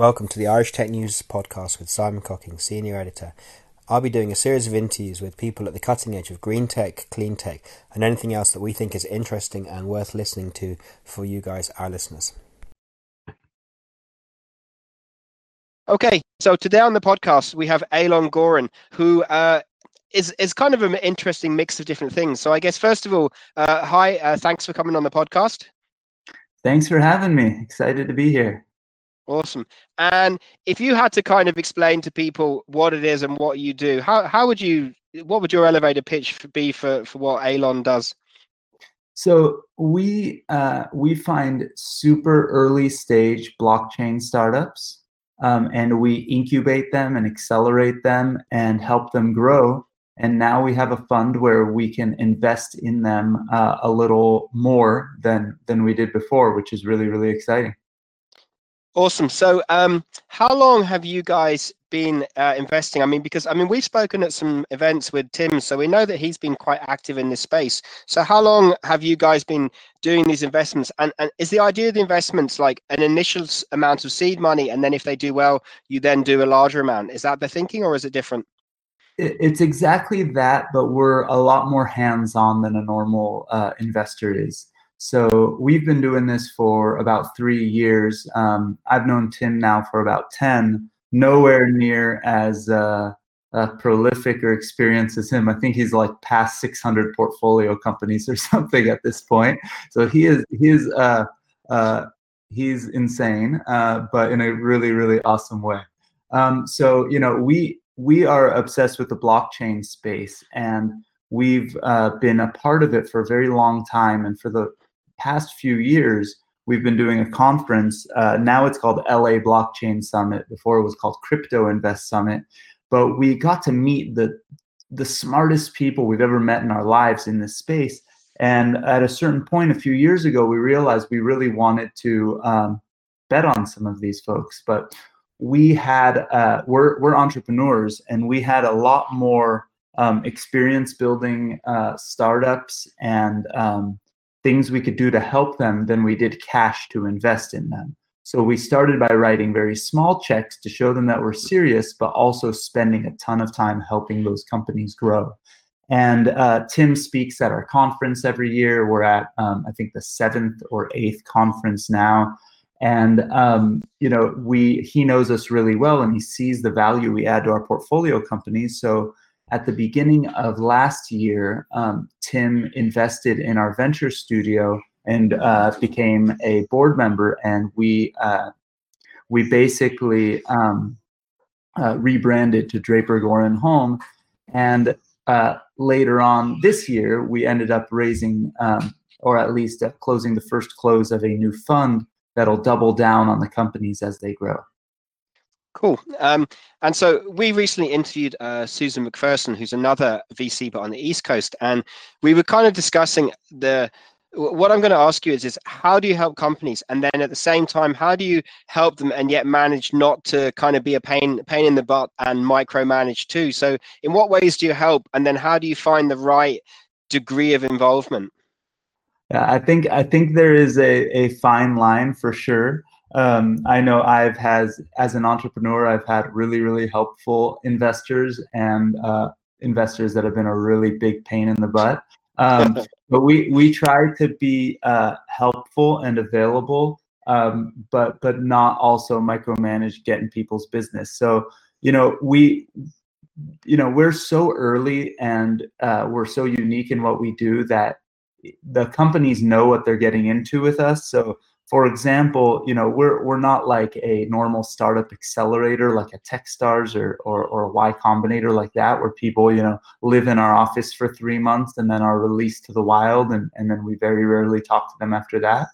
Welcome to the Irish Tech News podcast with Simon Cocking, Senior Editor. I'll be doing a series of interviews with people at the cutting edge of green tech, clean tech, and anything else that we think is interesting and worth listening to for you guys, our listeners. Okay, so today on the podcast we have Alon Goren, who uh, is is kind of an interesting mix of different things. So I guess first of all, uh, hi, uh, thanks for coming on the podcast. Thanks for having me. Excited to be here. Awesome. And if you had to kind of explain to people what it is and what you do, how how would you what would your elevator pitch be for for what Alon does? So we uh, we find super early stage blockchain startups, um, and we incubate them and accelerate them and help them grow. And now we have a fund where we can invest in them uh, a little more than than we did before, which is really really exciting. Awesome. So, um, how long have you guys been uh, investing? I mean, because I mean, we've spoken at some events with Tim, so we know that he's been quite active in this space. So, how long have you guys been doing these investments? And, and is the idea of the investments like an initial amount of seed money, and then if they do well, you then do a larger amount? Is that the thinking, or is it different? It's exactly that, but we're a lot more hands-on than a normal uh, investor is. So we've been doing this for about three years. Um, I've known Tim now for about 10, nowhere near as uh, prolific or experienced as him. I think he's like past 600 portfolio companies or something at this point. So he is, he is, uh, uh, he's insane, uh, but in a really, really awesome way. Um, so, you know, we, we are obsessed with the blockchain space and we've uh, been a part of it for a very long time. And for the past few years, we've been doing a conference. Uh, now it's called LA Blockchain Summit. Before it was called Crypto Invest Summit. But we got to meet the the smartest people we've ever met in our lives in this space. And at a certain point, a few years ago, we realized we really wanted to um, bet on some of these folks. But we had uh, we're we're entrepreneurs, and we had a lot more um, experience building uh, startups and um, things we could do to help them than we did cash to invest in them. So we started by writing very small checks to show them that we're serious, but also spending a ton of time helping those companies grow. And uh, Tim speaks at our conference every year. We're at, um, I think, the seventh or eighth conference now. And um, you know, we he knows us really well, and he sees the value we add to our portfolio companies. So at the beginning of last year, um, Tim invested in our venture studio and uh, became a board member, and we uh, we basically um, uh, rebranded to Draper Goren Holm, and uh, later on this year, we ended up raising, um, or at least closing the first close of a new fund that'll double down on the companies as they grow. Cool. Um, and so we recently interviewed uh, Susan McPherson, who's another VC but on the East Coast, and we were kind of discussing the. What I'm going to ask you is, is how do you help companies, and then at the same time, how do you help them and yet manage not to kind of be a pain pain in the butt and micromanage too? So, in what ways do you help, and then how do you find the right degree of involvement? Yeah, I think I think there is a, a fine line for sure um, I know I've has as an entrepreneur, I've had really, really helpful investors and uh, investors that have been a really big pain in the butt. Um, but we we try to be uh, helpful and available, um, but but not also micromanage getting people's business. So you know we you know we're so early and uh, we're so unique in what we do that the companies know what they're getting into with us. So for example, you know, we're we're not like a normal startup accelerator like a Techstars or, or or a Y Combinator like that, where people, you know, live in our office for three months and then are released to the wild and, and then we very rarely talk to them after that.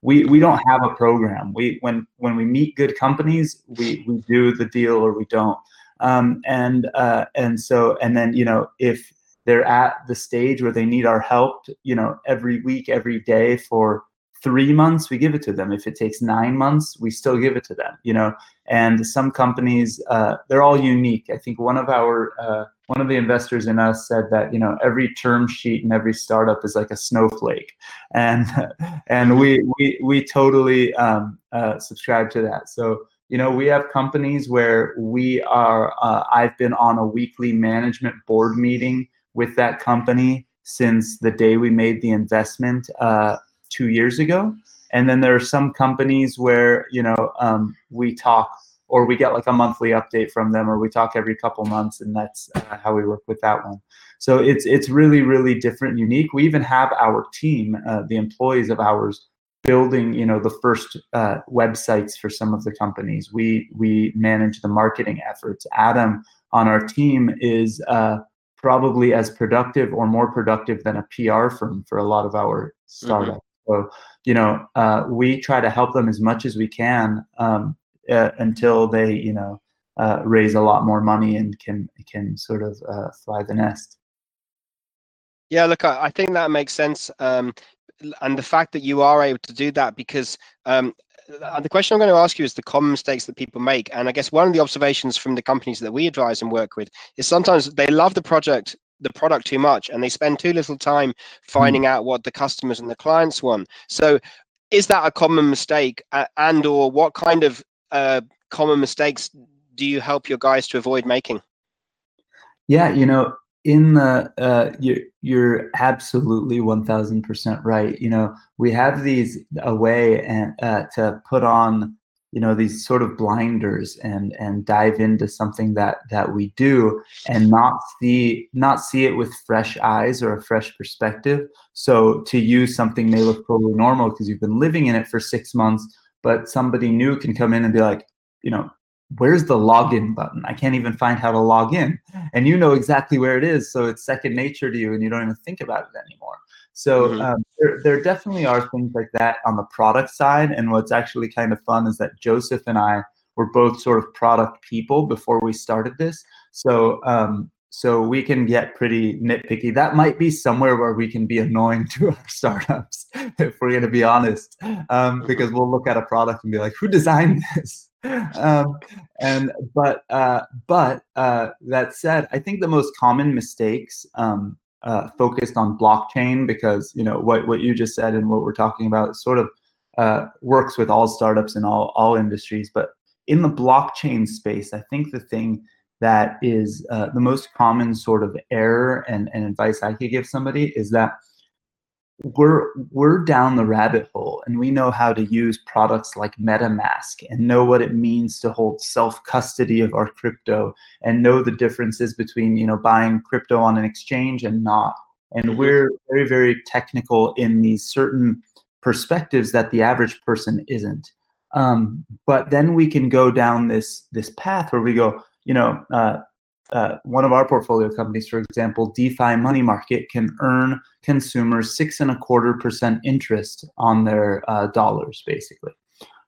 We we don't have a program. We when when we meet good companies, we we do the deal or we don't. Um, and uh, and so and then you know if they're at the stage where they need our help, you know, every week, every day for three months we give it to them. If it takes nine months we still give it to them you know? And some companies uh, they're all unique. I think one of our uh, one of the investors in us said that you know every term sheet and every startup is like a snowflake. And and we we we totally um, uh, subscribe to that. So you know we have companies where we are uh, i've been on a weekly management board meeting with that company since the day we made the investment uh, two years ago. And then there are some companies where you know um, we talk or we get like a monthly update from them or we talk every couple months and that's uh, how we work with that one. So it's it's really really different unique. We even have our team uh, the employees of ours building you know the first uh, websites for some of the companies. We we manage the marketing efforts. Adam on our team is uh, probably as productive or more productive than a pr firm for a lot of our startups. mm-hmm. So you know uh, we try to help them as much as we can um, uh, until they you know uh, raise a lot more money and can can sort of uh, fly the nest yeah look i, I think that makes sense um, and the fact that you are able to do that because um, the question I'm going to ask you is the common mistakes that people make. And I guess one of the observations from the companies that we advise and work with is sometimes they love the project, the product too much, and they spend too little time finding out what the customers and the clients want. So, is that a common mistake? Uh, and or what kind of uh, common mistakes do you help your guys to avoid making? Yeah, you know, in the uh, you're, you're absolutely 1000% right you know we have these a way and uh, to put on you know these sort of blinders and and dive into something that that we do and not see not see it with fresh eyes or a fresh perspective so to you something may look totally normal because you've been living in it for six months but somebody new can come in and be like you know where's the login button? I can't even find how to log in. And you know exactly where it is. So it's second nature to you and you don't even think about it anymore. So mm-hmm. um, there, there definitely are things like that on the product side. And what's actually kind of fun is that Josef and I were both sort of product people before we started this. So um, so we can get pretty nitpicky. That might be somewhere where we can be annoying to our startups, if we're going to be honest, um, because we'll look at a product and be like, "Who designed this?" um, and but uh, but uh, that said, I think the most common mistakes um, uh, focused on blockchain because you know what what you just said and what we're talking about sort of uh, works with all startups in all all industries. But in the blockchain space, I think the thing that is uh, the most common sort of error and, and advice I could give somebody is that we're we're down the rabbit hole and we know how to use products like metamask and know what it means to hold self custody of our crypto and know the differences between you know buying crypto on an exchange and not and mm-hmm. we're very very technical in these certain perspectives that the average person isn't um, but then we can go down this this path where we go you know uh, uh, one of our portfolio companies, for example, DeFi Money Market, can earn consumers six and a quarter percent interest on their uh, dollars, basically.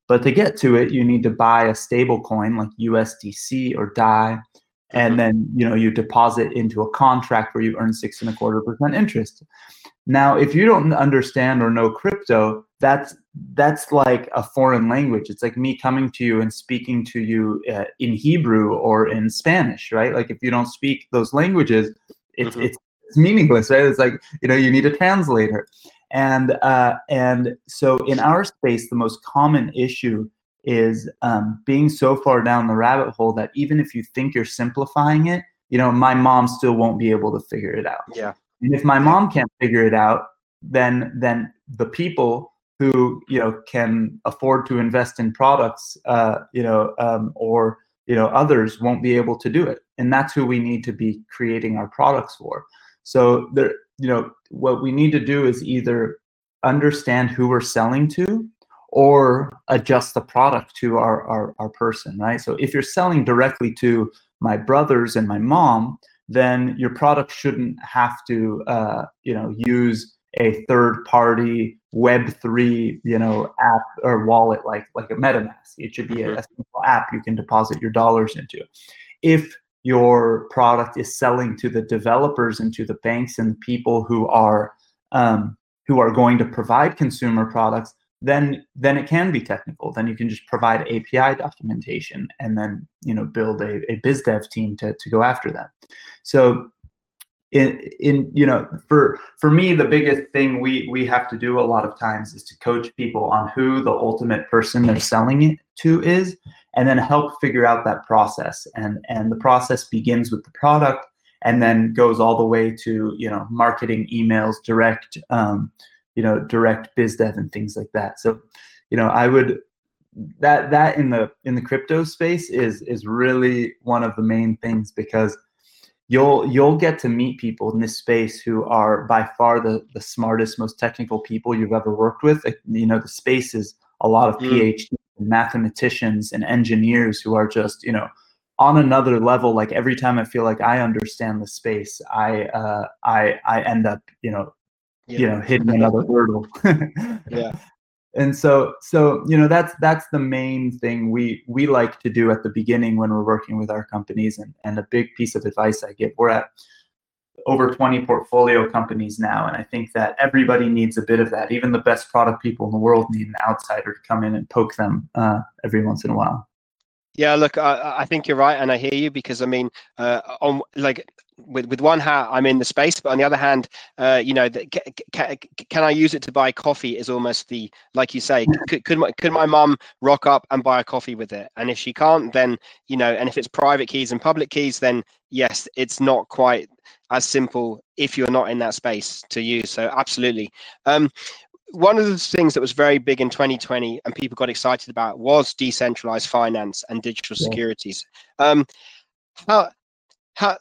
But to get to it, you need to buy a stable coin like USDC or DAI, and mm-hmm. then you know you deposit into a contract where you earn six and a quarter percent interest. Now, if you don't understand or know crypto, that's that's like a foreign language. It's like me coming to you and speaking to you uh, in Hebrew or in Spanish, right? Like if you don't speak those languages, it's mm-hmm. it's, it's meaningless, right? It's like you know you need a translator, and uh, and so in our space, the most common issue is um, being so far down the rabbit hole that even if you think you're simplifying it, you know, my mom still won't be able to figure it out. Yeah. And if my mom can't figure it out, then then the people who you know can afford to invest in products, uh, you know, um, or you know others won't be able to do it, and that's who we need to be creating our products for. So there, you know, what we need to do is either understand who we're selling to or adjust the product to our, our, our person, right? So if you're selling directly to my brothers and my mom, then your product shouldn't have to, uh, you know, use a third party web3 you know app or wallet like like a metamask. It should be a, a simple app you can deposit your dollars into. If your product is selling to the developers and to the banks and people who are um, who are going to provide consumer products then then it can be technical then you can just provide api documentation and then you know build a, a biz dev team to, to go after that so in in you know for for me the biggest thing we we have to do a lot of times is to coach people on who the ultimate person they're selling it to is and then help figure out that process. And and the process begins with the product and then goes all the way to you know marketing, emails, direct um, you know direct biz dev and things like that. So you know I would that that in the in the crypto space is is really one of the main things because you'll you'll get to meet people in this space who are by far the the smartest most technical people you've ever worked with you know the space is a lot of mm. phd mathematicians and engineers who are just you know on another level like every time i feel like i understand the space i uh i i end up you know yeah. you know hitting another hurdle yeah. And so so you know that's that's the main thing we we like to do at the beginning when we're working with our companies. And and a big piece of advice i give we're at over 20 portfolio companies now. And i think that everybody needs a bit of that. Even the best product people in the world need an outsider to come in and poke them uh, every once in a while. Yeah, look, I, I, think you're right, and I hear you because I mean, uh, on like with with one hat, I'm in the space, but on the other hand, uh, you know, the, can, can I use it to buy coffee? Is almost the like you say, could could my, could my mum rock up and buy a coffee with it? And if she can't, then you know, and if it's private keys and public keys, then yes, it's not quite as simple if you're not in that space to use. So absolutely. Um, one of the things that was very big in 2020 and people got excited about was decentralized finance and digital yeah. securities. Um, how, how,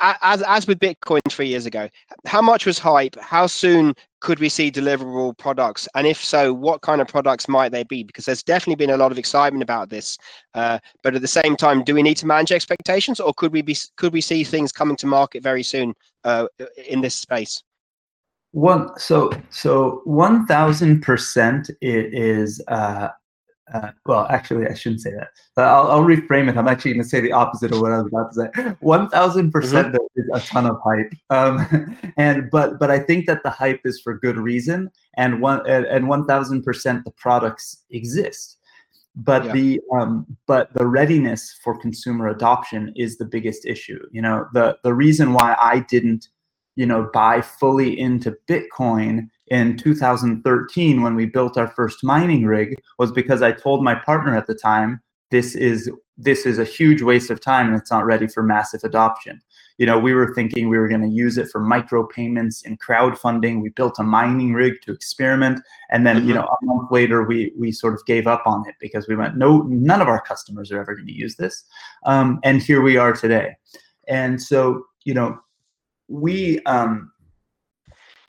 as as with Bitcoin three years ago, how much was hype? How soon could we see deliverable products? And if so, what kind of products might they be? Because there's definitely been a lot of excitement about this, uh, but at the same time, do we need to manage expectations, or could we be could we see things coming to market very soon uh, in this space? One so so one thousand percent is uh, uh, well, actually, I shouldn't say that. I'll, I'll reframe it. I'm actually going to say the opposite of what I was about to say. One thousand percent mm-hmm. is a ton of hype, um, and but but I think that the hype is for good reason, and one and one thousand percent the products exist, but yeah. the um, but the readiness for consumer adoption is the biggest issue. You know, the the reason why I didn't you know buy fully into bitcoin in 2013 when we built our first mining rig was because i told my partner at the time this is this is a huge waste of time and it's not ready for massive adoption. You know we were thinking we were going to use it for micro payments and crowdfunding. We built a mining rig to experiment and then mm-hmm. you know a month later we we sort of gave up on it because we went no none of our customers are ever going to use this. Um, and here we are today. And so you know we um,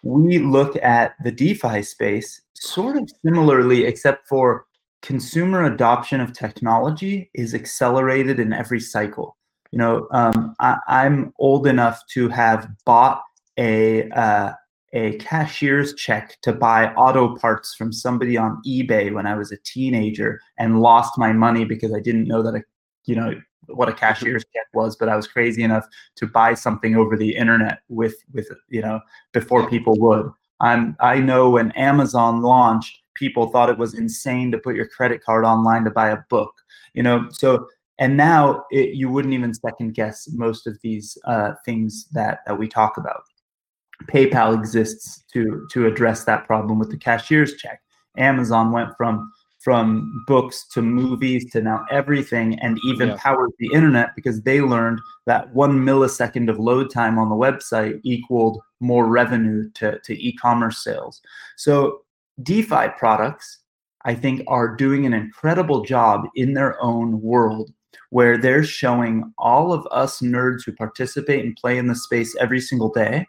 we look at the DeFi space sort of similarly, except for consumer adoption of technology is accelerated in every cycle. You know, um, I, am old enough to have bought a uh, a cashier's check to buy auto parts from somebody on eBay when I was a teenager and lost my money because I didn't know that a you know what a cashier's check was, but I was crazy enough to buy something over the internet with with you know before people would. I'm I know when Amazon launched, people thought it was insane to put your credit card online to buy a book. You know, so and now it, you wouldn't even second guess most of these uh, things that that we talk about. PayPal exists to to address that problem with the cashier's check. Amazon went from from books to movies to now everything and even yeah. powered the internet because they learned that one millisecond of load time on the website equaled more revenue to, to e-commerce sales so defi products i think are doing an incredible job in their own world where they're showing all of us nerds who participate and play in the space every single day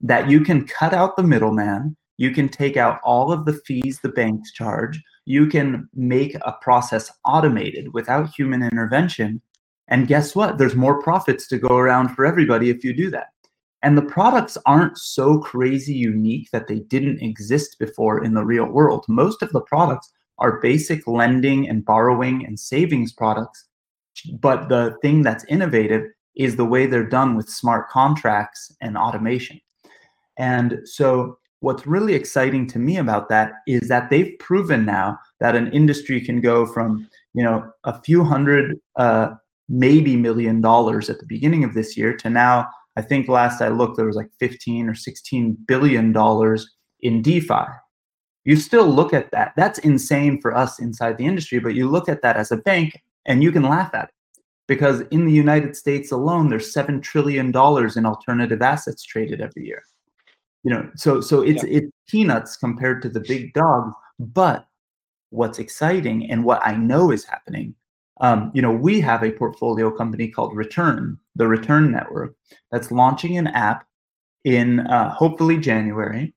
that you can cut out the middleman you can take out all of the fees the banks charge you can make a process automated without human intervention. And guess what? There's more profits to go around for everybody if you do that. And the products aren't so crazy unique that they didn't exist before in the real world. Most of the products are basic lending and borrowing and savings products. But the thing that's innovative is the way they're done with smart contracts and automation. And so what's really exciting to me about that is that they've proven now that an industry can go from you know a few hundred uh, maybe million dollars at the beginning of this year to now i think last i looked there was like 15 or 16 billion dollars in defi you still look at that that's insane for us inside the industry but you look at that as a bank And you can laugh at it because in the United States alone, there's seven trillion dollars in alternative assets traded every year. You know, so so it's yeah. it's peanuts compared to the big dogs. But what's exciting and what I know is happening, um, you know, we have a portfolio company called Return, the Return Network, that's launching an app in uh, hopefully January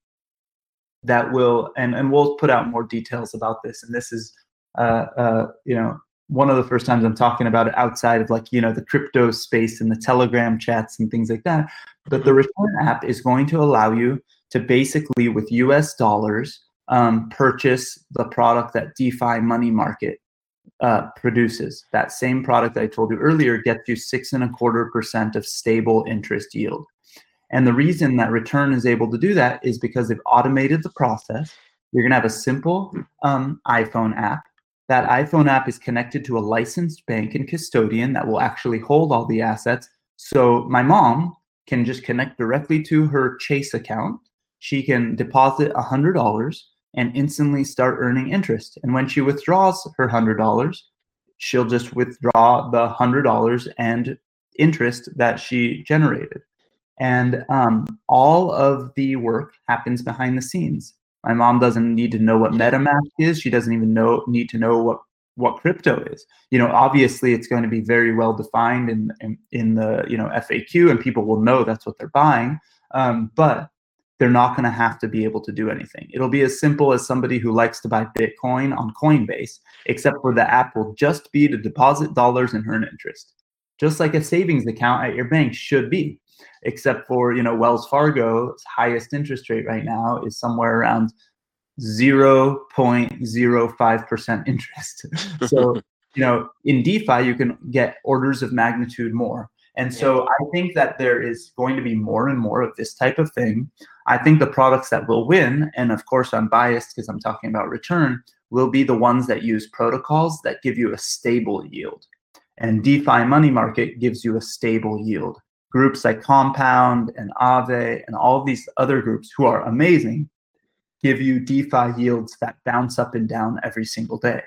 that will and and we'll put out more details about this. And this is uh, uh, you know one of the first times I'm talking about it outside of like, you know, the crypto space and the Telegram chats and things like that. But the. Return app is going to allow you to basically, with US dollars, um, purchase the product that DeFi Money Market uh, produces. That same product I told you earlier gets you six and a quarter percent of stable interest yield. And the reason that Return is able to do that is because they've automated the process. You're going to have a simple um, iPhone app that iPhone app is connected to a licensed bank and custodian that will actually hold all the assets. So my mom can just connect directly to her Chase account. She can deposit $100 and instantly start earning interest. And when she withdraws her $100, she'll just withdraw the $100 and interest that she generated. And um, all of the work happens behind the scenes. My mom doesn't need to know what MetaMask is. She doesn't even know need to know what what crypto is. You know, obviously it's going to be very well defined in in, in the you know FAQ, and people will know that's what they're buying. Um, but they're not going to have to be able to do anything. It'll be as simple as somebody who likes to buy Bitcoin on Coinbase, except for the app will just be to deposit dollars and earn interest, just like a savings account at your bank should be except for you know Wells Fargo's highest interest rate right now is somewhere around 0.05% interest. so, you know, in DeFi you can get orders of magnitude more. And so I think that there is going to be more and more of this type of thing. I think the products that will win, and of course I'm biased because I'm talking about return, will be the ones that use protocols that give you a stable yield. And DeFi money market gives you a stable yield groups like Compound and Aave and all these other groups who are amazing give you DeFi yields that bounce up and down every single day.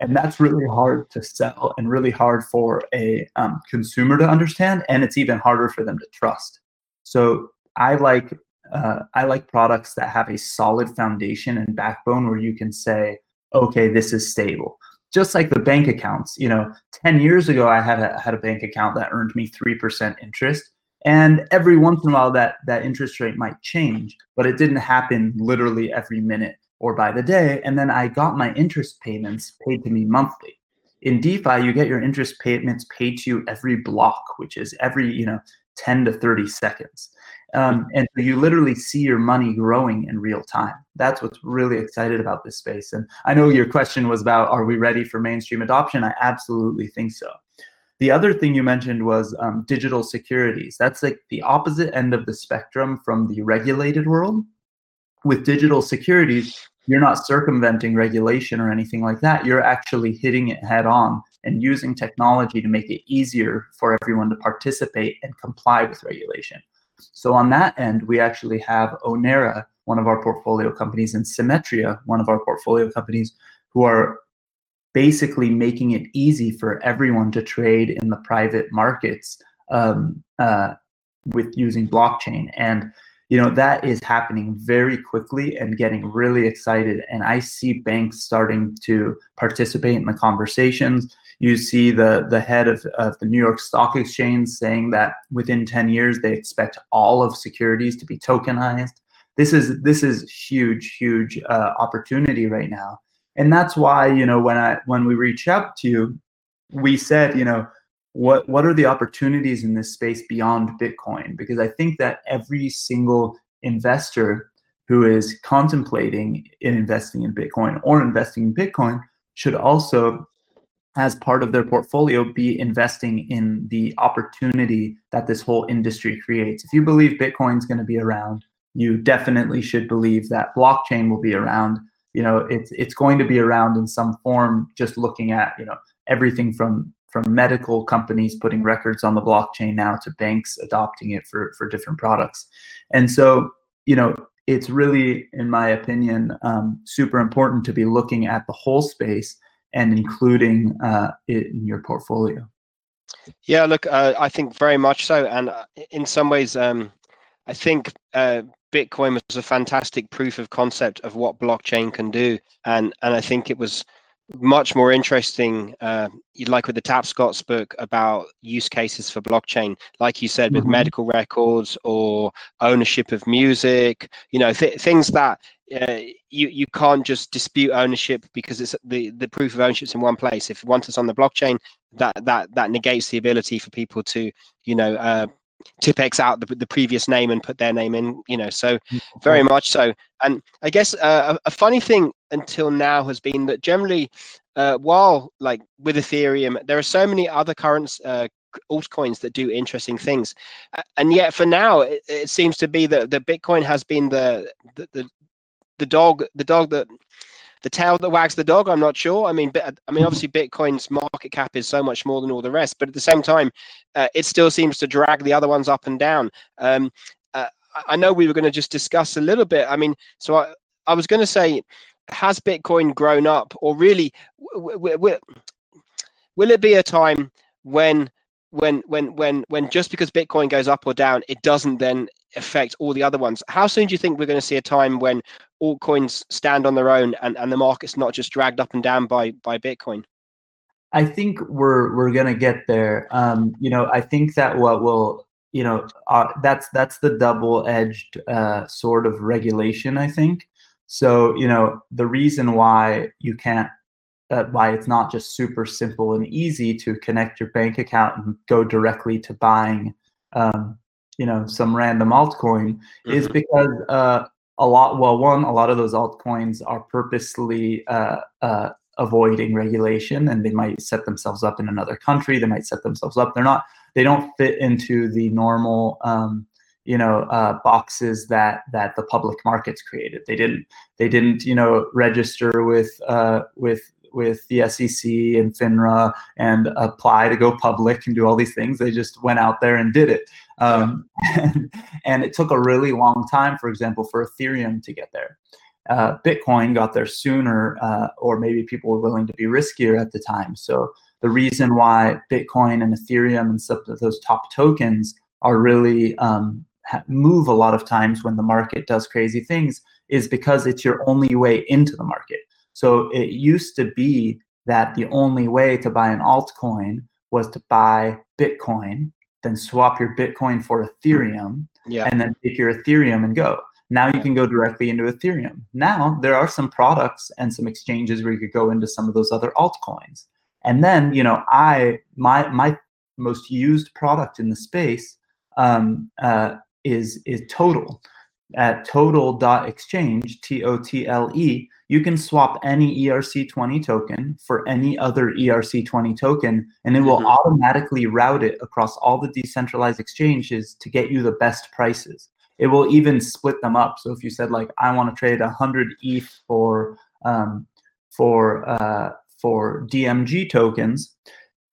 And that's really hard to sell and really hard for a um, consumer to understand. And it's even harder for them to trust. So I like uh, I like products that have a solid foundation and backbone where you can say, okay, this is stable just like the bank accounts you know 10 years ago i had a, had a bank account that earned me 3% interest and every once in a while that that interest rate might change but it didn't happen literally every minute or by the day and then i got my interest payments paid to me monthly. In defi you get your interest payments paid to you every block which is every you know 10 to 30 seconds um, and so you literally see your money growing in real time. That's what's really excited about this space. And I know your question was about are we ready for mainstream adoption? I absolutely think so. The other thing you mentioned was um, digital securities. That's like the opposite end of the spectrum from the regulated world. With digital securities, you're not circumventing regulation or anything like that. You're actually hitting it head on and using technology to make it easier for everyone to participate and comply with regulation. So on that end, we actually have Onera, one of our portfolio companies, and Symmetria, one of our portfolio companies, who are basically making it easy for everyone to trade in the private markets um, uh, with using blockchain. And you know that is happening very quickly and getting really excited. And I see banks starting to participate in the conversations you see the the head of, of the New York Stock Exchange saying that within 10 years they expect all of securities to be tokenized. This is this is huge, huge uh, opportunity right now, and that's why you know when I when we reach out to you, we said you know what what are the opportunities in this space beyond Bitcoin? Because I think that every single investor who is contemplating in investing in Bitcoin or investing in Bitcoin should also as part of their portfolio be investing in the opportunity that this whole industry creates. If you believe Bitcoin's going to be around, you definitely should believe that blockchain will be around. You know, it's it's going to be around in some form. Just looking at you know everything from from medical companies putting records on the blockchain now to banks adopting it for for different products, and so you know it's really, in my opinion, um, super important to be looking at the whole space and including uh, it in your portfolio. Yeah, look, uh, I think very much so, and uh, in some ways, um, I think uh, Bitcoin was a fantastic proof of concept of what blockchain can do, and and I think it was much more interesting, uh, like with the Tap Tapscott's book about use cases for blockchain, like you said, with mm-hmm. medical records or ownership of music, you know, th- things that uh, you you can't just dispute ownership because it's the the proof of ownership is in one place. If once it's on the blockchain, that that that negates the ability for people to, you know, uh, Tipp-Ex out the, the previous name and put their name in, you know, so very much so. And I guess uh, a, a, funny thing until now has been that generally, uh, while like with Ethereum, there are so many other current uh, altcoins that do interesting things, and yet for now, it, it seems to be that the Bitcoin has been the the, the the dog the dog that the tail that wags the dog. I'm not sure. I mean, I mean, obviously, Bitcoin's market cap is so much more than all the rest, but at the same time, uh, it still seems to drag the other ones up and down. Um, uh, I know we were going to just discuss a little bit. I mean, so I, I was going to say, has Bitcoin grown up, or really, w- w- w- will it be a time when when when when when just because bitcoin goes up or down it doesn't then affect all the other ones. How soon do you think we're going to see a time when altcoins stand on their own and, and the market's not just dragged up and down by by bitcoin? I think we're we're going to get there. Um you know i think that what will you know uh, that's that's the double edged uh, sort of regulation i think. So you know the reason why you can't uh, why it's not just super simple and easy to connect your bank account and go directly to buying, um, you know, some random altcoin mm-hmm. is because uh, a lot. Well, one, a lot of those altcoins are purposely uh, uh, avoiding regulation, and they might set themselves up in another country. They might set themselves up. They're not. They don't fit into the normal. Um, you know uh, boxes that that the public markets created they didn't they didn't you know register with uh, with with the SEC and FINRA and apply to go public and do all these things. They just went out there and did it. Um, and, it took a really long time, for example, for Ethereum to get there. Uh, Bitcoin got there sooner, uh, or maybe people were willing to be riskier at the time. So the reason why Bitcoin and Ethereum and some of those top tokens are really um, move a lot of times when the market does crazy things is because it's your only way into the market. So it used to be that the only way to buy an altcoin was to buy Bitcoin, then swap your Bitcoin for Ethereum, yeah. and then take your Ethereum and go. Now you can go directly into Ethereum. Now there are some products and some exchanges where you could go into some of those other altcoins. And then, you know, I my my most used product in the space um, uh, is is Totle at totle.exchange, T O T L E you can swap any ERC20 token for any other ERC20 token, and it will mm-hmm. automatically route it across all the decentralized exchanges to get you the best prices. It will even split them up. So if you said like, I want to trade 100 ETH for um, for uh, for DMG tokens,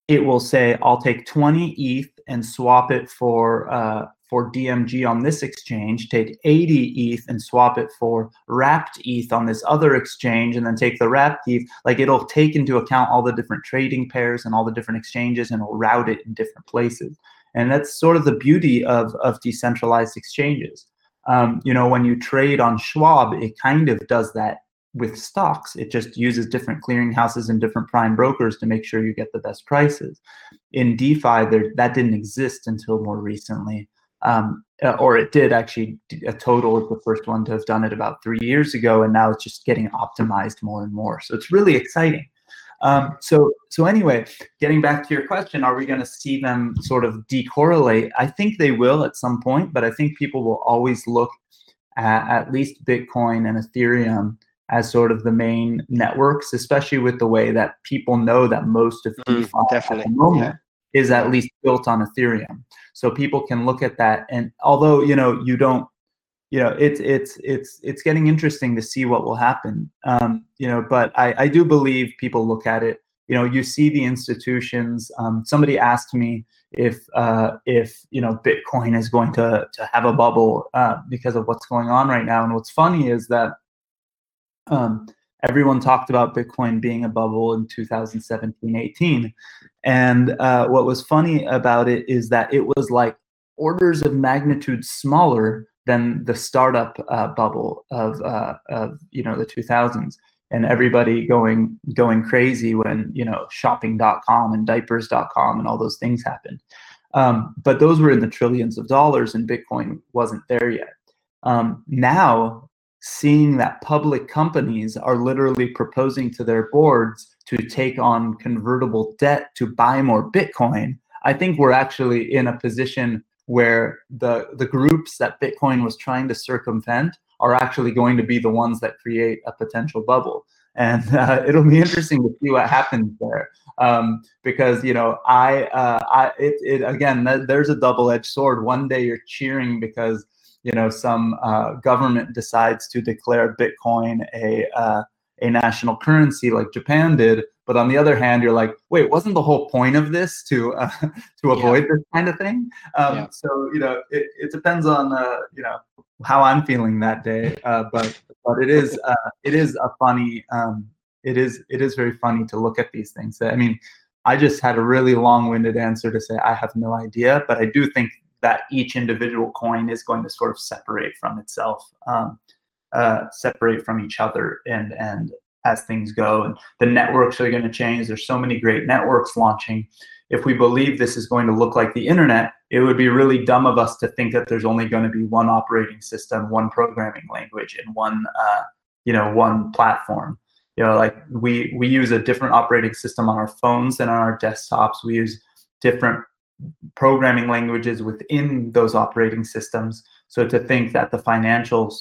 it will say I'll take 20 ETH and swap it for uh, for DMG on this exchange, take 80 ETH and swap it for wrapped ETH on this other exchange, and then take the wrapped ETH. Like it'll take into account all the different trading pairs and all the different exchanges and it'll route it in different places. And that's sort of the beauty of, of decentralized exchanges. Um, you know, when you trade on Schwab, it kind of does that with stocks. It just uses different clearinghouses and different prime brokers to make sure you get the best prices. In DeFi, there, that didn't exist until more recently um, uh, or it did actually. A Totle is the first one to have done it about three years ago, and now it's just getting optimized more and more. So it's really exciting. Um, so so anyway, getting back to your question, are we going to see them sort of decorrelate? I think they will at some point, but I think people will always look at at least Bitcoin and Ethereum as sort of the main networks, especially with the way that people know that most of mm, DeFi at the moment is at least built on Ethereum. So people can look at that. And although, you know, you don't, you know, it's, it's, it's, it's getting interesting to see what will happen. Um, you know, but I, I do believe people look at it, you know, you see the institutions. Um, somebody asked me if, uh, if, you know, Bitcoin is going to, to have a bubble uh, because of what's going on right now. And what's funny is that um, everyone talked about Bitcoin being a bubble in 2017, 18. And uh, what was funny about it is that it was like orders of magnitude smaller than the startup uh, bubble of, uh, of you know the 2000s and everybody going going crazy when you know shopping.com and diapers.com and all those things happened. Um, but those were in the trillions of dollars and bitcoin wasn't there yet. Um, now seeing that public companies are literally proposing to their boards to take on convertible debt to buy more bitcoin i think we're actually in a position where the the groups that bitcoin was trying to circumvent are actually going to be the ones that create a potential bubble. And uh, it'll be interesting to see what happens there, um, because you know, I, uh, I, it, it again, th- there's a double-edged sword. One day you're cheering because you know some uh, government decides to declare Bitcoin a uh, a national currency like Japan did, but on the other hand, you're like, wait, wasn't the whole point of this to uh, to avoid yeah. this kind of thing? Um, yeah. So you know, it, it depends on uh, you know how I'm feeling that day. Uh, but but it is uh, it is a funny um, it is it is very funny to look at these things. I mean, I just had a really long-winded answer to say I have no idea, but I do think that each individual coin is going to sort of separate from itself, um, uh, separate from each other, and and as things go, and the networks are going to change. There's so many great networks launching if we believe this is going to look like the internet, it would be really dumb of us to think that there's only going to be one operating system, one programming language, and one uh, you know one platform. You know, like we we use a different operating system on our phones than on our desktops. We use different programming languages within those operating systems. So to think that the financials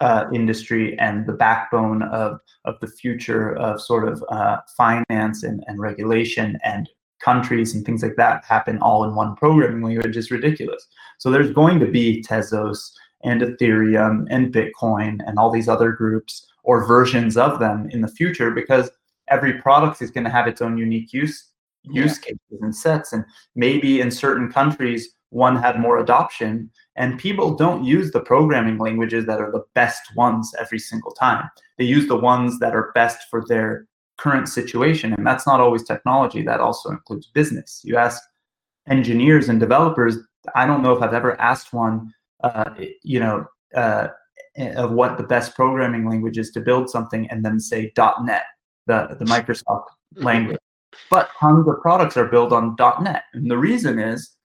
uh, industry and the backbone of of the future of sort of uh, finance and, and regulation and countries and things like that happen all in one programming language is ridiculous. So there's going to be Tezos and Ethereum and Bitcoin and all these other groups or versions of them in the future because every product is going to have its own unique use use yeah. cases and sets and maybe in certain countries one had more adoption and people don't use the programming languages that are the best ones every single time they use the ones that are best for their current situation. And that's not always technology, that also includes business. You ask engineers and developers, I don't know if I've ever asked one, uh, you know, uh, of what the best programming language is to build something and then say .NET, the, the Microsoft mm-hmm. language. But tons of products are built on .NET. And the reason is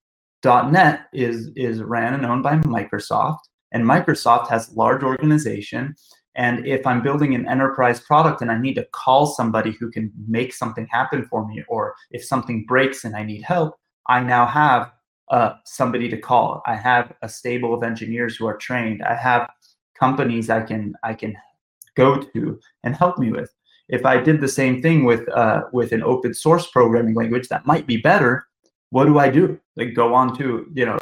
.NET is, is ran and owned by Microsoft. And Microsoft has large organization and if I'm building an enterprise product and I need to call somebody who can make something happen for me, or if something breaks and I need help, I now have uh, somebody to call. I have a stable of engineers who are trained. I have companies I can I can go to and help me with. If I did the same thing with uh, with an open source programming language that might be better, what do I do? Like go on to you know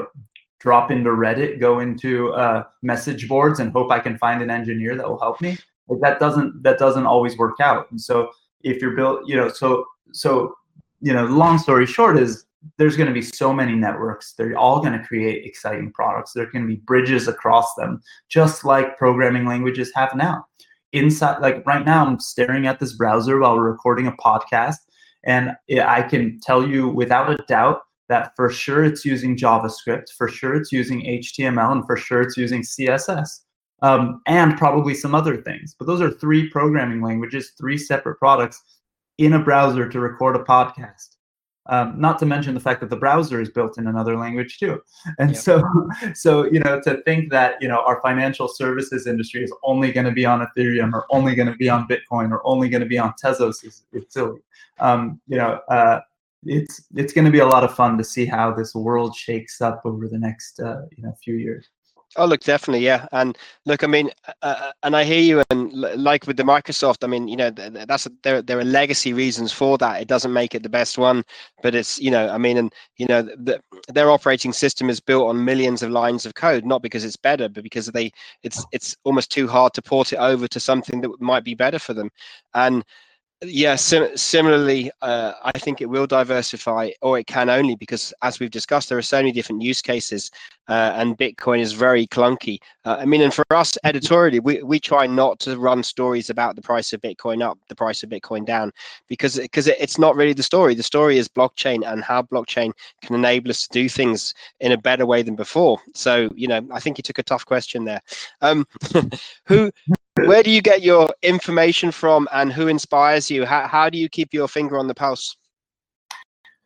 drop into Reddit, go into uh, message boards, and hope I can find an engineer that will help me. That doesn't that doesn't always work out. And so if you're built, you know, so so you know, long story short is there's going to be so many networks. They're all going to create exciting products. There can be bridges across them, just like programming languages have now. Inside, like right now, I'm staring at this browser while we're recording a podcast, and I can tell you without a doubt that for sure it's using JavaScript, for sure it's using HTML, and for sure it's using CSS, um, and probably some other things. But those are three programming languages, three separate products in a browser to record a podcast. Um, not to mention the fact that the browser is built in another language too. And yep. so, so you know, to think that you know our financial services industry is only going to be on Ethereum or only going to be on Bitcoin or only going to be on Tezos is, is silly. Um, you know, uh, it's it's going to be a lot of fun to see how this world shakes up over the next uh, you know few years. Oh, look, definitely, yeah. And look, I mean, uh, uh and I hear you. And like with the Microsoft, I mean, you know, that's a, there. There are legacy reasons for that. It doesn't make it the best one, but it's you know, I mean, and you know, the, their operating system is built on millions of lines of code, not because it's better, but because they it's it's almost too hard to port it over to something that might be better for them. And yeah, sim- similarly, uh, I think it will diversify, or it can only because, as we've discussed, there are so many different use cases, uh, and Bitcoin is very clunky. Uh, I mean, and for us editorially, we, we try not to run stories about the price of Bitcoin up, the price of Bitcoin down, because because it, it's not really the story. The story is blockchain and how blockchain can enable us to do things in a better way than before. So, you know, I think you took a tough question there. Um, who where do you get your information from and who inspires you? How, how do you keep your finger on the pulse?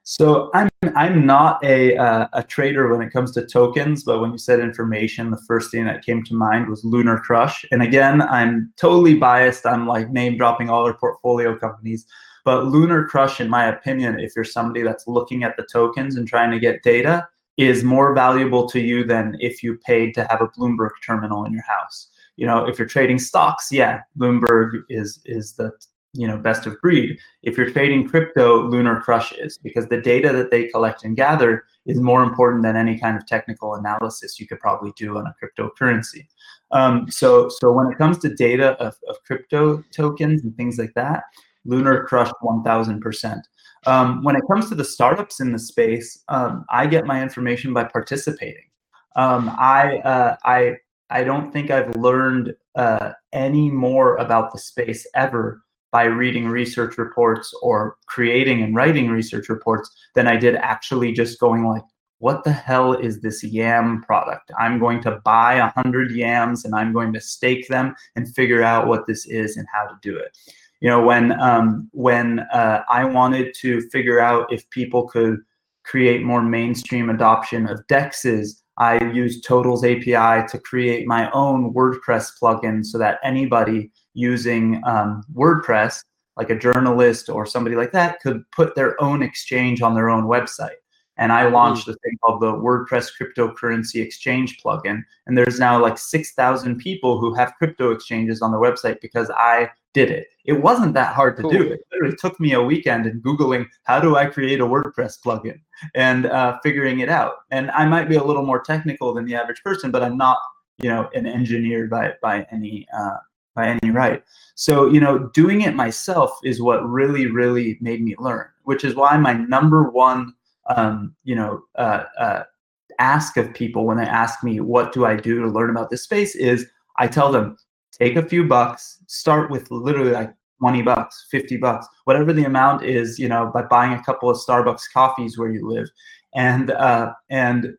So i'm i'm not a uh, a trader when it comes to tokens but when you said information the first thing that came to mind was LunarCrush. And again i'm totally biased. I'm like name dropping all their portfolio companies. But LunarCrush in my opinion if you're somebody that's looking at the tokens and trying to get data is more valuable to you than if you paid to have a bloomberg terminal in your house you know if you're trading stocks yeah bloomberg is is the you know best of breed. If you're trading crypto LunarCrush is because the data that they collect and gather is more important than any kind of technical analysis you could probably do on a cryptocurrency. Um, so so when it comes to data of, of crypto tokens and things like that LunarCrush 1000% um, when it comes to the startups in the space um, i get my information by participating. Um, I, uh, I I don't think I've learned uh, any more about the space ever by reading research reports or creating and writing research reports than I did actually just going like, what the hell is this yam product? I'm going to buy a hundred yams and I'm going to stake them and figure out what this is and how to do it. You know, when um, when uh, I wanted to figure out if people could create more mainstream adoption of dexes I use Totle's API to create my own WordPress plugin so that anybody using um, WordPress, like a journalist or somebody like that, could put their own exchange on their own website. And I launched a thing called the WordPress cryptocurrency exchange plugin. And there's now like 6,000 people who have crypto exchanges on their website because I did it. It wasn't that hard to cool. do. It literally took me a weekend in Googling how do I create a WordPress plugin and uh, figuring it out. And I might be a little more technical than the average person, but I'm not, you know, an engineer by by any uh, by any right. So you know, doing it myself is what really really made me learn. Which is why my number one, um, you know, uh, uh ask of people when they ask me what do I do to learn about this space is I tell them take a few bucks, start with literally like 20 bucks, 50 bucks, whatever the amount is, you know, by buying a couple of Starbucks coffees where you live and uh, and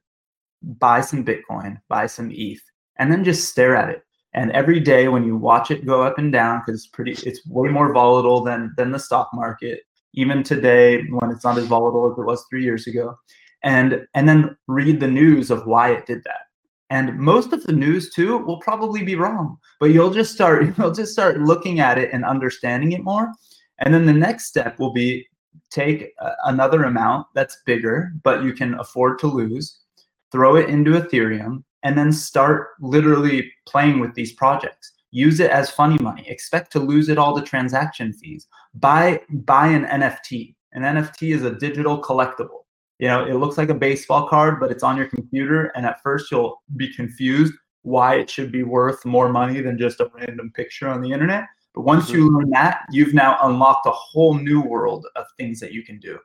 buy some Bitcoin, buy some ETH, and then just stare at it. And every day when you watch it go up and down, because it's pretty it's way more volatile than than the stock market, even today when it's not as volatile as it was three years ago. And and then read the news of why it did that and most of the news too will probably be wrong but you'll just start you'll just start looking at it and understanding it more. And then the next step will be take uh, another amount that's bigger but you can afford to lose throw it into ethereum and then start literally playing with these projects. Use it as funny money. Expect to lose it all to transaction fees. Buy buy an nft an nft is a digital collectible you know, it looks like a baseball card, but it's on your computer. And at first, you'll be confused why it should be worth more money than just a random picture on the internet. But once mm-hmm. you learn that, you've now unlocked a whole new world of things that you can do.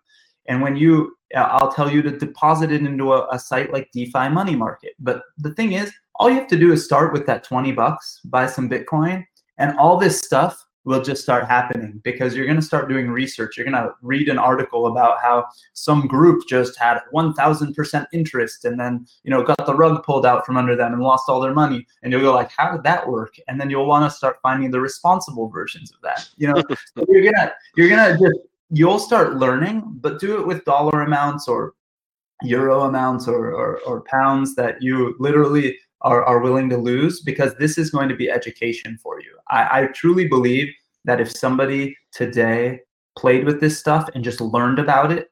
And when you, I'll tell you to deposit it into a, a site like DeFi Money Market. But the thing is, all you have to do is start with that 20 bucks, buy some Bitcoin, and all this stuff will just start happening because you're going to start doing research. You're going to read an article about how some group just had 1000% interest and then, you know, got the rug pulled out from under them and lost all their money. And you'll go like, how did that work? And then you'll want to start finding the responsible versions of that. You know, so you're going to, you're going to just, you'll start learning, but do it with dollar amounts or euro amounts or, or, or pounds that you literally are, are willing to lose because this is going to be education for you. I, I truly believe that if somebody today played with this stuff and just learned about it,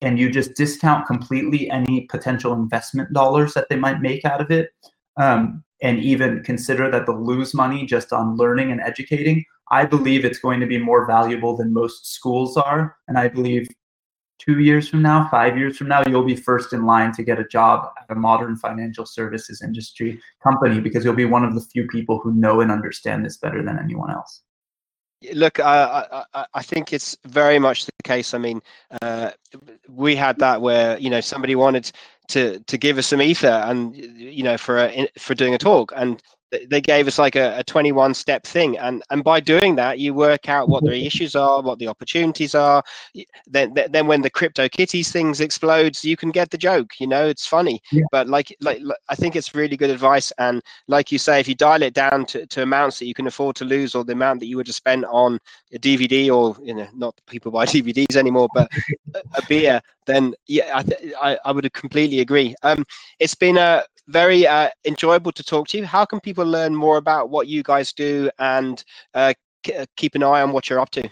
and you just discount completely any potential investment dollars that they might make out of it, um, and even consider that they'll lose money just on learning and educating, I believe it's going to be more valuable than most schools are. And I believe two years from now, five years from now, you'll be first in line to get a job at a modern financial services industry company because you'll be one of the few people who know and understand this better than anyone else. Look, I, I, I think it's very much the case. I mean, uh, we had that where you know somebody wanted to to give us some ether and you know for a, for doing a talk and they gave us like a, a 21 step thing and and by doing that you work out what the issues are what the opportunities are. Then then when the CryptoKitties things explodes you can get the joke you know it's funny. Yeah. but like, like i think it's really good advice and like you say if you dial it down to, to amounts that you can afford to lose or the amount that you would have spent on a dvd or you know not people buy dvds anymore but a, a beer then yeah I, th- I, I would completely agree. Um it's been a very uh, enjoyable to talk to you. How can people learn more about what you guys do and uh, uh keep an eye on what you're up to?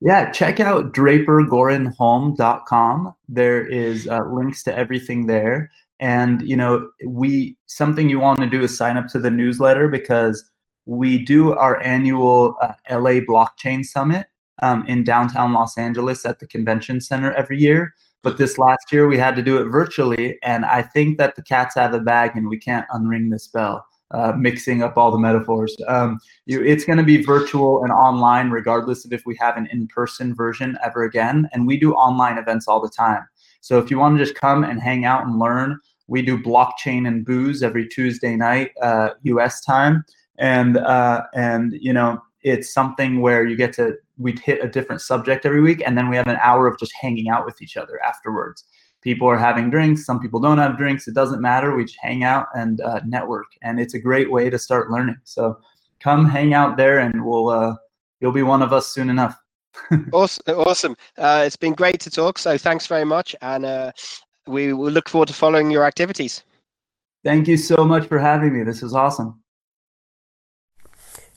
Yeah, check out drapergorenholm.com. There is uh, links to everything there. And, you know, we something you want to do is sign up to the newsletter because we do our annual uh, LA Blockchain Summit um, in downtown Los Angeles at the convention center every year. But this last year we had to do it virtually, and I think that the cat's out of the bag, and we can't unring this bell. Uh, mixing up all the metaphors. Um, you, it's going to be virtual and online, regardless of if we have an in-person version ever again. And we do online events all the time. So if you want to just come and hang out and learn, we do blockchain and booze every Tuesday night, uh, U.S. time, and uh, and you know it's something where you get to we'd hit a different subject every week and then we have an hour of just hanging out with each other afterwards. People are having drinks some people don't have drinks it doesn't matter we just hang out and uh, network and it's a great way to start learning. So come hang out there and we'll uh, you'll be one of us soon enough. Awesome awesome. Uh, it's been great to talk so thanks very much and uh, we will look forward to following your activities. Thank you so much for having me. This was awesome